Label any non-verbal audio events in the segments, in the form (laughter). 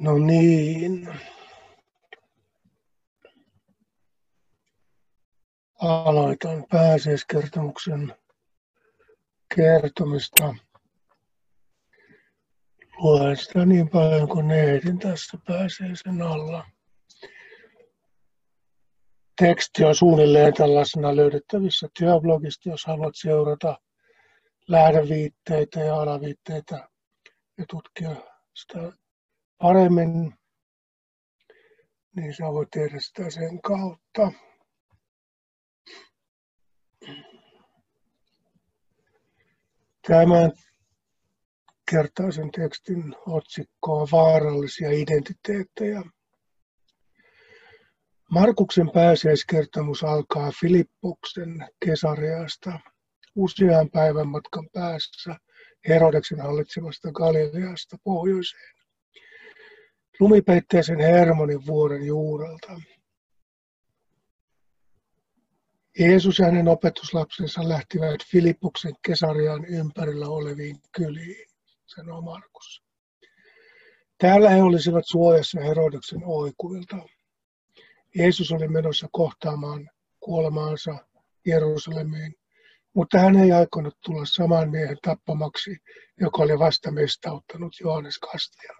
No niin. Aloitan pääsiäiskertomuksen kertomista. Luen sitä niin paljon kuin ehdin tästä pääsiäisen alla. Teksti on suunnilleen tällaisena löydettävissä työblogista, jos haluat seurata lähdeviitteitä ja alaviitteitä ja tutkia sitä paremmin, niin sä voit tehdä sitä sen kautta. Tämän kertaisen tekstin otsikko on vaarallisia identiteettejä. Markuksen pääsiäiskertomus alkaa Filippuksen Kesareasta usean päivän matkan päässä Herodeksen hallitsemasta Galileasta pohjoiseen lumipeitteisen Hermonin vuoren juurelta. Jeesus ja hänen opetuslapsensa lähtivät Filippuksen Kesarian ympärillä oleviin kyliin, sanoo Markus. Täällä he olisivat suojassa Herodeksen oikuilta. Jeesus oli menossa kohtaamaan kuolemaansa Jerusalemiin, mutta hän ei aikonut tulla saman miehen tappamaksi, joka oli vasta mestauttanut Johannes Kastajan.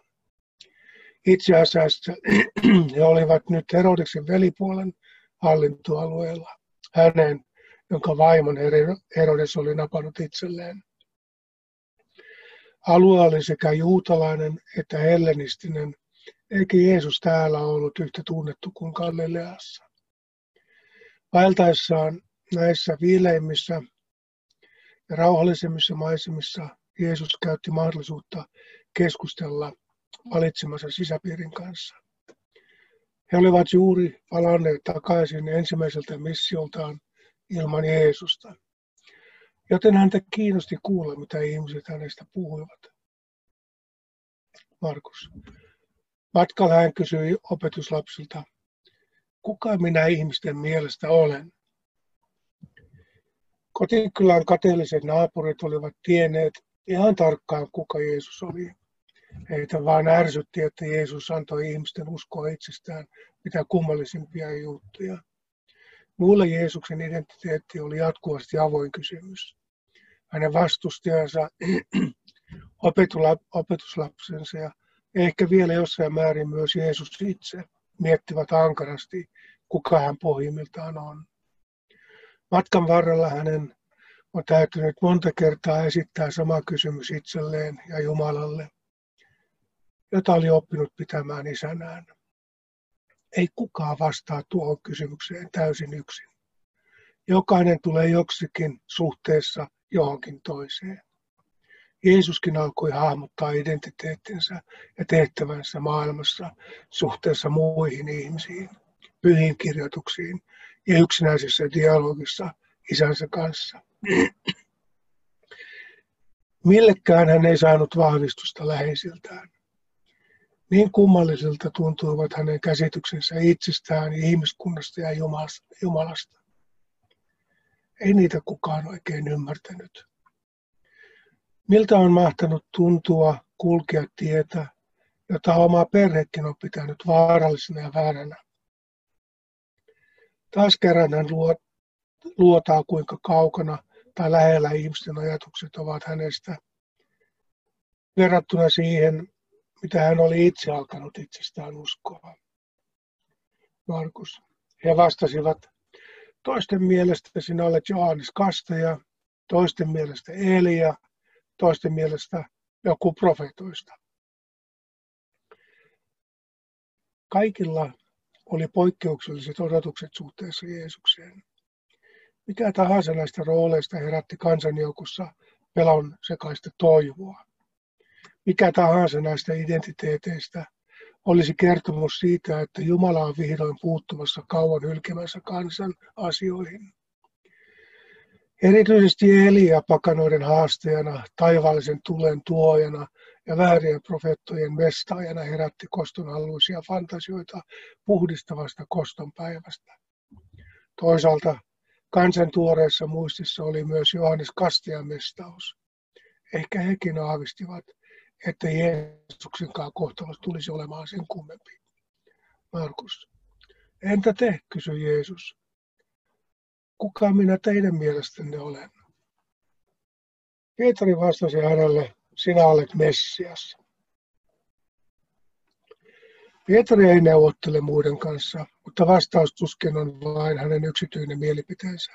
Itse asiassa (clears throat) he olivat nyt Herodeksen velipuolen hallintoalueella, hänen, jonka vaimon Herodes oli napannut itselleen. Alue oli sekä juutalainen että hellenistinen, eikä Jeesus täällä ollut yhtä tunnettu kuin Galileassa. Vaeltaessaan näissä viileimmissä ja rauhallisemmissa maisemissa Jeesus käytti mahdollisuutta keskustella valitsemansa sisäpiirin kanssa. He olivat juuri palanneet takaisin ensimmäiseltä missioltaan ilman Jeesusta, joten häntä kiinnosti kuulla, mitä ihmiset hänestä puhuivat. Markus. Matkalla hän kysyi opetuslapsilta, kuka minä ihmisten mielestä olen? Kotikylän kateelliset naapurit olivat tienneet ihan tarkkaan, kuka Jeesus oli. Heitä vaan ärsytti, että Jeesus antoi ihmisten uskoa itsestään mitä kummallisimpia juttuja. Mulle Jeesuksen identiteetti oli jatkuvasti avoin kysymys. Hänen vastustajansa, (clears throat) opetuslapsensa ja ehkä vielä jossain määrin myös Jeesus itse miettivät ankarasti, kuka hän pohjimmiltaan on. Matkan varrella hänen on täytynyt monta kertaa esittää sama kysymys itselleen ja Jumalalle – jota oli oppinut pitämään isänään. Ei kukaan vastaa tuohon kysymykseen täysin yksin. Jokainen tulee joksikin suhteessa johonkin toiseen. Jeesuskin alkoi hahmottaa identiteettinsä ja tehtävänsä maailmassa suhteessa muihin ihmisiin, pyhiin kirjoituksiin ja yksinäisessä dialogissa isänsä kanssa. (clears throat) Millekään hän ei saanut vahvistusta läheisiltään. Niin kummallisilta tuntuivat hänen käsityksensä itsestään, ihmiskunnasta ja Jumalasta. Ei niitä kukaan oikein ymmärtänyt. Miltä on mahtanut tuntua kulkea tietä, jota oma perhekin on pitänyt vaarallisena ja vääränä. Taas kerran hän luotaa, kuinka kaukana tai lähellä ihmisten ajatukset ovat hänestä verrattuna siihen, mitä hän oli itse alkanut itsestään uskoa. Markus. He vastasivat, toisten mielestä sinä olet Johannes Kastaja, toisten mielestä Elia, toisten mielestä joku profetoista. Kaikilla oli poikkeukselliset odotukset suhteessa Jeesukseen. Mikä tahansa näistä rooleista herätti kansanjoukossa pelon sekaista toivoa mikä tahansa näistä identiteeteistä olisi kertomus siitä, että Jumala on vihdoin puuttumassa kauan hylkemässä kansan asioihin. Erityisesti Elia pakanoiden haastajana, taivaallisen tulen tuojana ja väärien profettojen mestaajana herätti kostonhalluisia fantasioita puhdistavasta koston päivästä. Toisaalta kansan tuoreessa muistissa oli myös Johannes Kastian mestaus. Ehkä hekin aavistivat, että Jeesuksenkaan kohtalot tulisi olemaan sen kummempi. Markus. Entä te, kysyi Jeesus. Kuka minä teidän mielestänne olen? Pietari vastasi hänelle, sinä olet Messias. Pietari ei neuvottele muiden kanssa, mutta vastaus tuskin on vain hänen yksityinen mielipiteensä.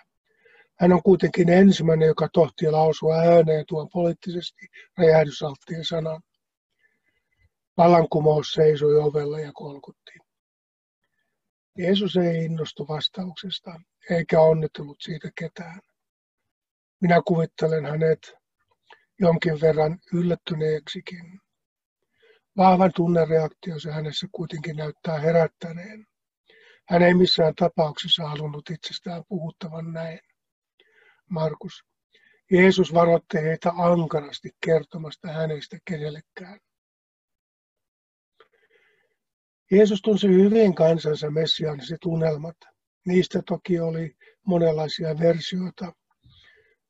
Hän on kuitenkin ensimmäinen, joka tohtii lausua ääneen tuon poliittisesti räjähdysalttiin sanan. Vallankumous seisoi ovella ja kolkutti. Jeesus ei innostu vastauksesta, eikä onnitellut siitä ketään. Minä kuvittelen hänet jonkin verran yllättyneeksikin. Vahvan tunnereaktio se hänessä kuitenkin näyttää herättäneen. Hän ei missään tapauksessa halunnut itsestään puhuttavan näin. Markus. Jeesus varoitti heitä ankarasti kertomasta hänestä kenellekään. Jeesus tunsi hyvin kansansa messiaaniset unelmat. Niistä toki oli monenlaisia versioita,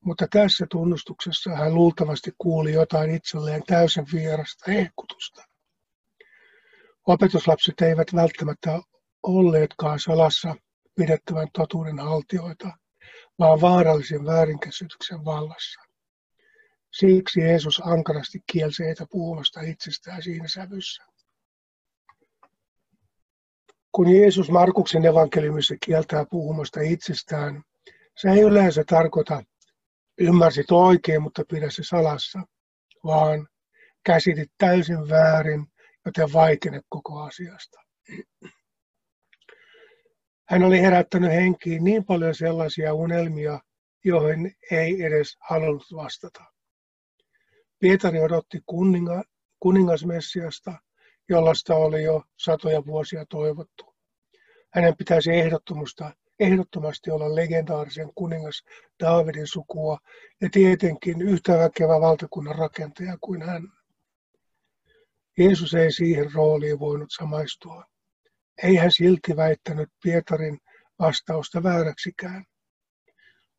mutta tässä tunnustuksessa hän luultavasti kuuli jotain itselleen täysin vierasta ehkutusta. Opetuslapset eivät välttämättä olleetkaan salassa pidettävän totuuden haltioita, vaan vaarallisen väärinkäsityksen vallassa. Siksi Jeesus ankarasti kielsi heitä puhumasta itsestään siinä sävyssä. Kun Jeesus Markuksen evankeliumissa kieltää puhumasta itsestään, se ei yleensä tarkoita ymmärsit oikein, mutta pidä se salassa, vaan käsitit täysin väärin, joten vaikene koko asiasta. Hän oli herättänyt henkiin niin paljon sellaisia unelmia, joihin ei edes halunnut vastata. Pietari odotti kuninga, kuningasmessiasta, jollaista oli jo satoja vuosia toivottu. Hänen pitäisi ehdottomasti olla legendaarisen kuningas Daavidin sukua ja tietenkin yhtä väkevä valtakunnan rakentaja kuin hän. Jeesus ei siihen rooliin voinut samaistua. Ei hän silti väittänyt Pietarin vastausta vääräksikään.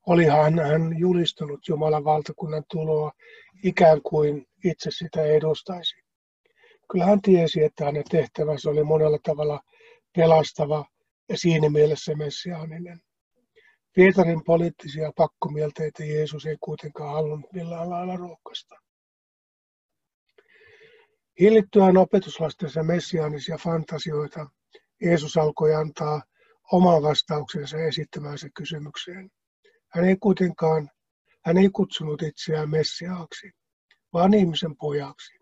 Olihan hän julistanut Jumalan valtakunnan tuloa ikään kuin itse sitä edustaisi. Kyllä hän tiesi, että hänen tehtävänsä oli monella tavalla pelastava ja siinä mielessä messiaaninen. Pietarin poliittisia pakkomielteitä Jeesus ei kuitenkaan halunnut millään lailla rohkaista. Hillittyään opetuslastensa messiaanisia fantasioita, Jeesus alkoi antaa oman vastauksensa esittämäänsä kysymykseen. Hän ei kuitenkaan, hän ei kutsunut itseään Messiaaksi, vaan ihmisen pojaksi.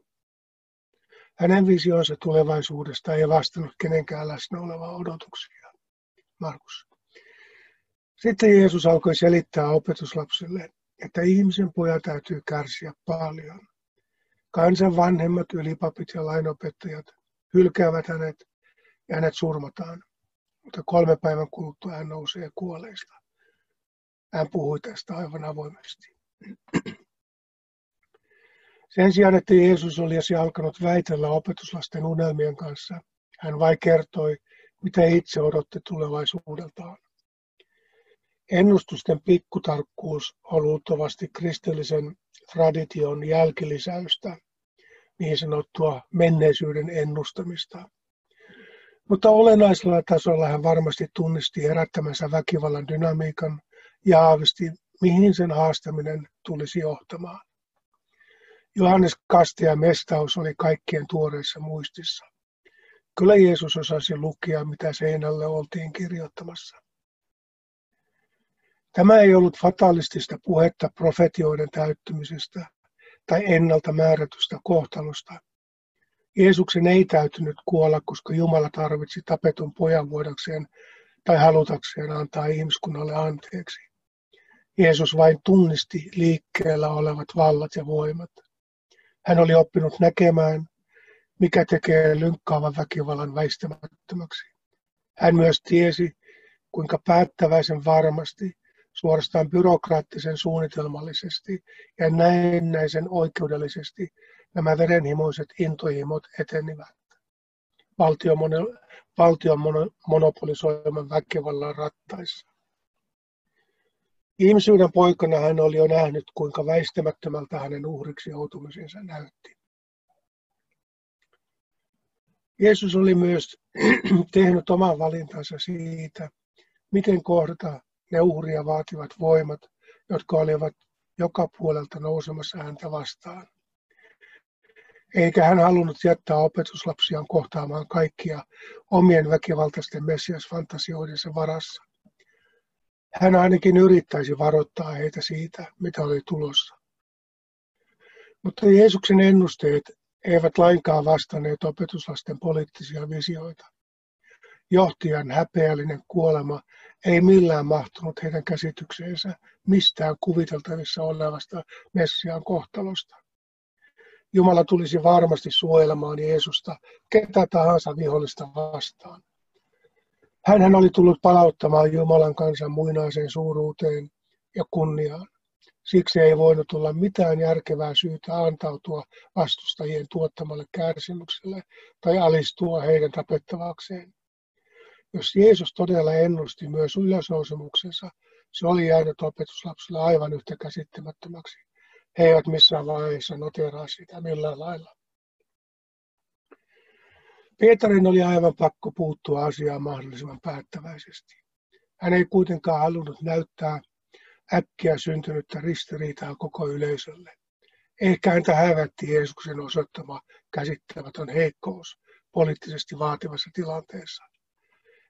Hänen visionsa tulevaisuudesta ei vastannut kenenkään läsnä olevaa odotuksia. Markus. Sitten Jeesus alkoi selittää opetuslapsille, että ihmisen poja täytyy kärsiä paljon. Kansan vanhemmat ylipapit ja lainopettajat hylkäävät hänet ja hänet surmataan. Mutta kolme päivän kuluttua hän nousee kuolleista. Hän puhui tästä aivan avoimesti. Sen sijaan, että Jeesus olisi alkanut väitellä opetuslasten unelmien kanssa, hän vain kertoi, mitä itse odotti tulevaisuudeltaan. Ennustusten pikkutarkkuus on luultavasti kristillisen tradition jälkilisäystä, niin sanottua menneisyyden ennustamista. Mutta olennaisella tasolla hän varmasti tunnisti herättämänsä väkivallan dynamiikan ja aavisti, mihin sen haastaminen tulisi johtamaan. Johannes Kastia mestaus oli kaikkien tuoreissa muistissa. Kyllä Jeesus osasi lukea, mitä seinälle oltiin kirjoittamassa. Tämä ei ollut fatalistista puhetta profetioiden täyttymisestä tai ennalta määrätystä kohtalosta, Jeesuksen ei täytynyt kuolla, koska Jumala tarvitsi tapetun pojan voidakseen tai halutakseen antaa ihmiskunnalle anteeksi. Jeesus vain tunnisti liikkeellä olevat vallat ja voimat. Hän oli oppinut näkemään, mikä tekee lynkkaavan väkivallan väistämättömäksi. Hän myös tiesi, kuinka päättäväisen varmasti, suorastaan byrokraattisen suunnitelmallisesti ja näennäisen oikeudellisesti verenhimoiset intohimot etenivät valtion, valtion monopolisoiman väkivallan rattaissa. Ihmisyyden poikana hän oli jo nähnyt, kuinka väistämättömältä hänen uhriksi joutumisensa näytti. Jeesus oli myös (clears throat) tehnyt oman valintansa siitä, miten kohdata ne uhria vaativat voimat, jotka olivat joka puolelta nousemassa häntä vastaan. Eikä hän halunnut jättää opetuslapsiaan kohtaamaan kaikkia omien väkivaltaisten messiasfantasioidensa varassa. Hän ainakin yrittäisi varoittaa heitä siitä, mitä oli tulossa. Mutta Jeesuksen ennusteet eivät lainkaan vastanneet opetuslasten poliittisia visioita. Johtajan häpeällinen kuolema ei millään mahtunut heidän käsitykseensä mistään kuviteltavissa olevasta Messiaan kohtalosta. Jumala tulisi varmasti suojelemaan Jeesusta ketä tahansa vihollista vastaan. Hänhän oli tullut palauttamaan Jumalan kansan muinaiseen suuruuteen ja kunniaan. Siksi ei voinut olla mitään järkevää syytä antautua vastustajien tuottamalle kärsimykselle tai alistua heidän tapettavakseen. Jos Jeesus todella ennusti myös ylösnousemuksensa, se oli jäänyt opetuslapsille aivan yhtä käsittämättömäksi. He eivät missään vaiheessa noteraa sitä millään lailla. Pietarin oli aivan pakko puuttua asiaan mahdollisimman päättäväisesti. Hän ei kuitenkaan halunnut näyttää äkkiä syntynyttä ristiriitaa koko yleisölle. Ehkä häntä hävätti Jeesuksen osoittama käsittämätön heikkous poliittisesti vaativassa tilanteessa.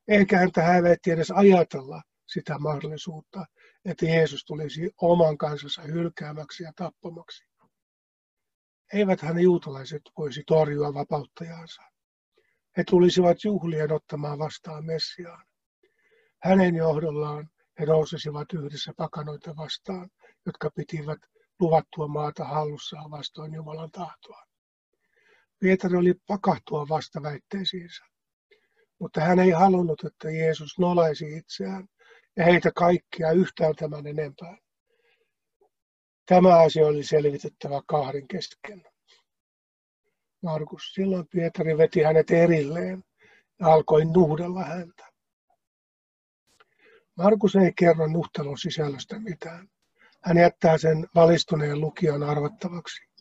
Eikä häntä hävetti edes ajatella sitä mahdollisuutta, että Jeesus tulisi oman kansansa hylkäämäksi ja tappamaksi. hän juutalaiset voisi torjua vapauttajansa. He tulisivat juhlien ottamaan vastaan Messiaan. Hänen johdollaan he nousisivat yhdessä pakanoita vastaan, jotka pitivät luvattua maata hallussaan vastoin Jumalan tahtoa. Pietari oli pakahtua vastaväitteisiinsä mutta hän ei halunnut, että Jeesus nolaisi itseään ja heitä kaikkia yhtään tämän enempää. Tämä asia oli selvitettävä kahden kesken. Markus, silloin Pietari veti hänet erilleen ja alkoi nuhdella häntä. Markus ei kerro nuhtelun sisällöstä mitään. Hän jättää sen valistuneen lukijan arvattavaksi.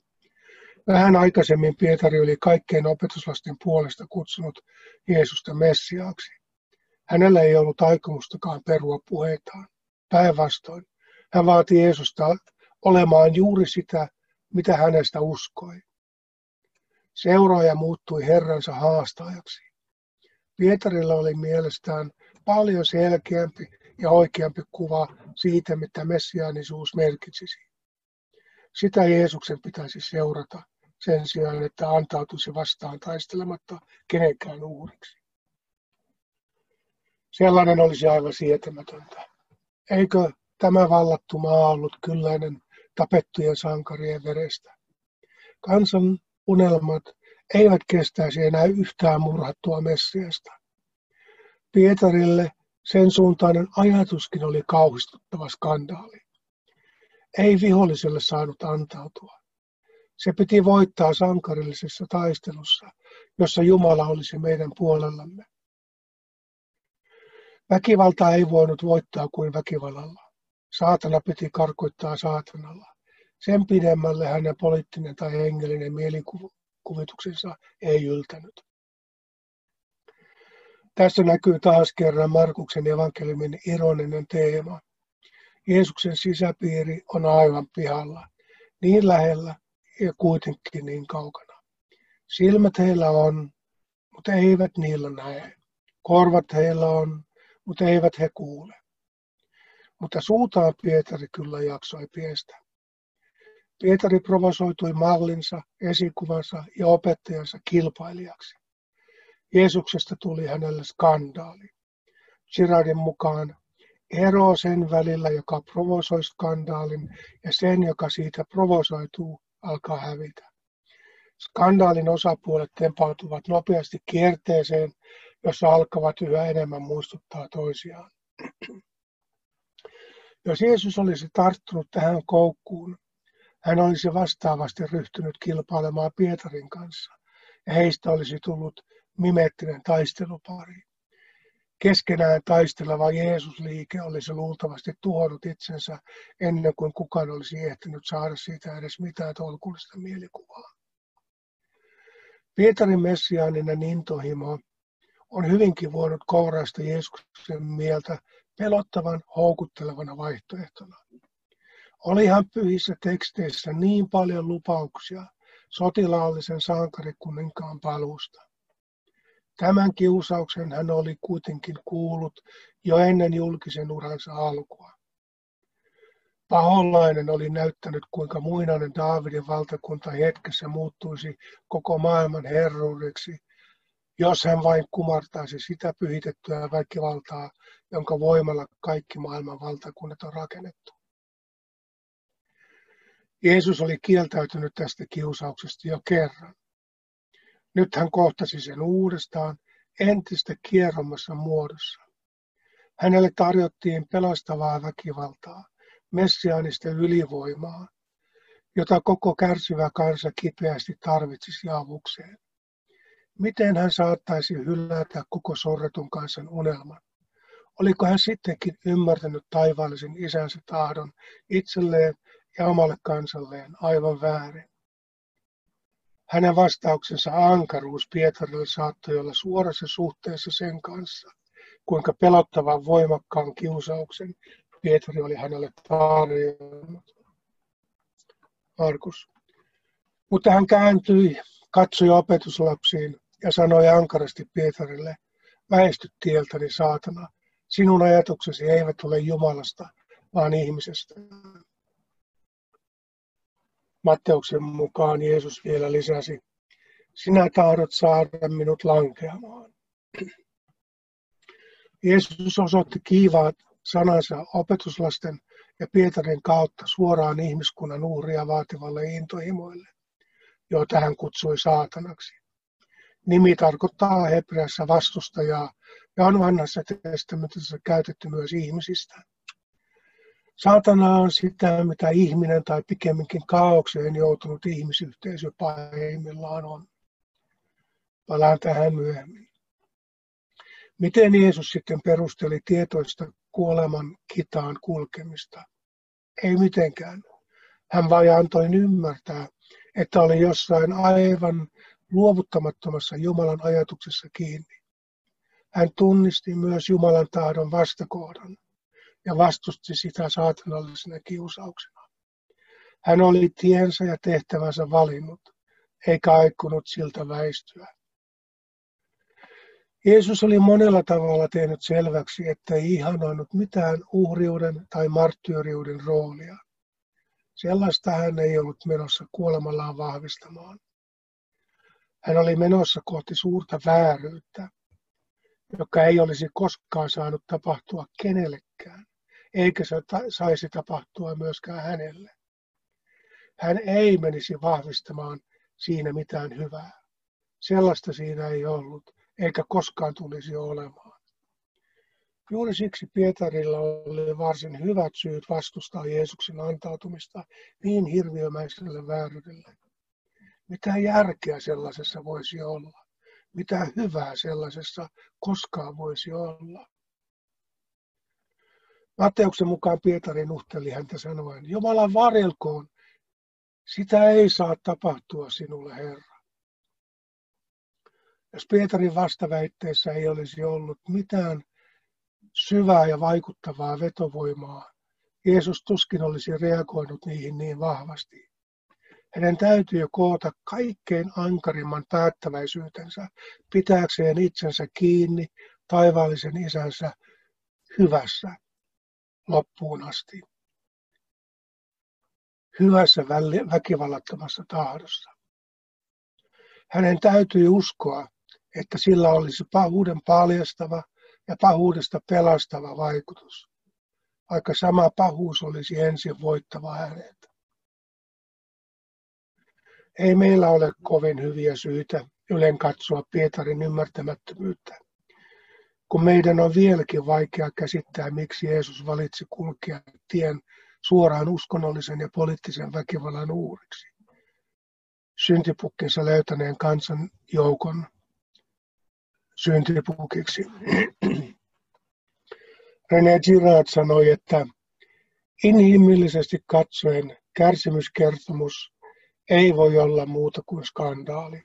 Vähän aikaisemmin Pietari oli kaikkein opetuslasten puolesta kutsunut Jeesusta Messiaaksi. Hänellä ei ollut aikomustakaan perua puheitaan. Päinvastoin, hän vaati Jeesusta olemaan juuri sitä, mitä hänestä uskoi. Seuraaja muuttui Herransa haastajaksi. Pietarilla oli mielestään paljon selkeämpi ja oikeampi kuva siitä, mitä messiaanisuus merkitsisi. Sitä Jeesuksen pitäisi seurata sen sijaan, että antautuisi vastaan taistelematta kenenkään uhriksi. Sellainen olisi aivan sietämätöntä. Eikö tämä vallattu maa ollut kylläinen tapettujen sankarien verestä? Kansan unelmat eivät kestäisi enää yhtään murhattua Messiasta. Pietarille sen suuntainen ajatuskin oli kauhistuttava skandaali. Ei viholliselle saanut antautua. Se piti voittaa sankarillisessa taistelussa, jossa Jumala olisi meidän puolellamme. Väkivaltaa ei voinut voittaa kuin väkivallalla. Saatana piti karkoittaa saatanalla. Sen pidemmälle hänen poliittinen tai hengellinen mielikuvituksensa ei yltänyt. Tässä näkyy taas kerran Markuksen evankeliumin ironinen teema. Jeesuksen sisäpiiri on aivan pihalla, niin lähellä, ja kuitenkin niin kaukana. Silmät heillä on, mutta eivät niillä näe. Korvat heillä on, mutta eivät he kuule. Mutta suutaan Pietari kyllä jaksoi piestä. Pietari provosoitui mallinsa, esikuvansa ja opettajansa kilpailijaksi. Jeesuksesta tuli hänelle skandaali. Girardin mukaan ero sen välillä, joka provosoi skandaalin, ja sen, joka siitä provosoituu, alkaa hävitä. Skandaalin osapuolet tempautuvat nopeasti kierteeseen, jossa alkavat yhä enemmän muistuttaa toisiaan. Jos Jeesus olisi tarttunut tähän koukkuun, hän olisi vastaavasti ryhtynyt kilpailemaan Pietarin kanssa, ja heistä olisi tullut mimettinen taistelupari. Keskenään taisteleva Jeesusliike olisi luultavasti tuhonnut itsensä ennen kuin kukaan olisi ehtinyt saada siitä edes mitään tolkullista mielikuvaa. Pietarin messiaaninen intohimo on hyvinkin voinut kouraista Jeesuksen mieltä pelottavan houkuttelevana vaihtoehtona. Olihan pyhissä teksteissä niin paljon lupauksia sotilaallisen sankarikuninkaan paluusta. Tämän kiusauksen hän oli kuitenkin kuullut jo ennen julkisen uransa alkua. Paholainen oli näyttänyt, kuinka muinainen Daavidin valtakunta hetkessä muuttuisi koko maailman herruudeksi, jos hän vain kumartaisi sitä pyhitettyä väkivaltaa, jonka voimalla kaikki maailman valtakunnat on rakennettu. Jeesus oli kieltäytynyt tästä kiusauksesta jo kerran. Nyt hän kohtasi sen uudestaan entistä kierrommassa muodossa. Hänelle tarjottiin pelastavaa väkivaltaa, messiaanista ylivoimaa, jota koko kärsivä kansa kipeästi tarvitsisi avukseen. Miten hän saattaisi hylätä koko sorretun kansan unelman? Oliko hän sittenkin ymmärtänyt taivaallisen isänsä tahdon itselleen ja omalle kansalleen aivan väärin? Hänen vastauksensa ankaruus Pietarille saattoi olla suorassa suhteessa sen kanssa, kuinka pelottavan voimakkaan kiusauksen Pietari oli hänelle tarjonnut. Markus. Mutta hän kääntyi, katsoi opetuslapsiin ja sanoi ankarasti Pietarille, väisty tieltäni saatana, sinun ajatuksesi eivät ole Jumalasta, vaan ihmisestä. Matteuksen mukaan Jeesus vielä lisäsi, sinä tahdot saada minut lankeamaan. Jeesus osoitti kiivaat sanansa opetuslasten ja Pietarin kautta suoraan ihmiskunnan uhria vaativalle intohimoille, joita hän kutsui saatanaksi. Nimi tarkoittaa hebreassa vastustajaa ja on vanhassa testamentissa käytetty myös ihmisistä. Saatana on sitä, mitä ihminen tai pikemminkin kaaukseen joutunut ihmisyhteisö pahimmillaan on. Palaan tähän myöhemmin. Miten Jeesus sitten perusteli tietoista kuoleman kitaan kulkemista? Ei mitenkään. Hän vain antoi ymmärtää, että oli jossain aivan luovuttamattomassa Jumalan ajatuksessa kiinni. Hän tunnisti myös Jumalan tahdon vastakohdan ja vastusti sitä saatanallisena kiusauksena. Hän oli tiensä ja tehtävänsä valinnut, eikä aikunut siltä väistyä. Jeesus oli monella tavalla tehnyt selväksi, että ei ihanoinut mitään uhriuden tai marttyyriuden roolia. Sellaista hän ei ollut menossa kuolemallaan vahvistamaan. Hän oli menossa kohti suurta vääryyttä, joka ei olisi koskaan saanut tapahtua kenellekään, eikä se saisi tapahtua myöskään hänelle. Hän ei menisi vahvistamaan siinä mitään hyvää. Sellaista siinä ei ollut, eikä koskaan tulisi olemaan. Juuri siksi Pietarilla oli varsin hyvät syyt vastustaa Jeesuksen antautumista niin hirviömäiselle vääryydelle. Mitä järkeä sellaisessa voisi olla? Mitä hyvää sellaisessa koskaan voisi olla? Matteuksen mukaan Pietari nuhteli häntä sanoen, Jumala varjelkoon, sitä ei saa tapahtua sinulle, Herra. Jos Pietarin vastaväitteessä ei olisi ollut mitään syvää ja vaikuttavaa vetovoimaa, Jeesus tuskin olisi reagoinut niihin niin vahvasti. Hänen täytyy koota kaikkein ankarimman päättäväisyytensä pitääkseen itsensä kiinni taivaallisen isänsä hyvässä loppuun asti. Hyvässä väkivallattomassa tahdossa. Hänen täytyy uskoa, että sillä olisi pahuuden paljastava ja pahuudesta pelastava vaikutus, vaikka sama pahuus olisi ensin voittava hänet. Ei meillä ole kovin hyviä syitä ylen katsoa Pietarin ymmärtämättömyyttä, kun meidän on vieläkin vaikea käsittää, miksi Jeesus valitsi kulkea tien suoraan uskonnollisen ja poliittisen väkivallan uuriksi. Syntipukkinsa löytäneen kansan joukon syntipukiksi. (clears throat) René Girard sanoi, että inhimillisesti katsoen kärsimyskertomus ei voi olla muuta kuin skandaali.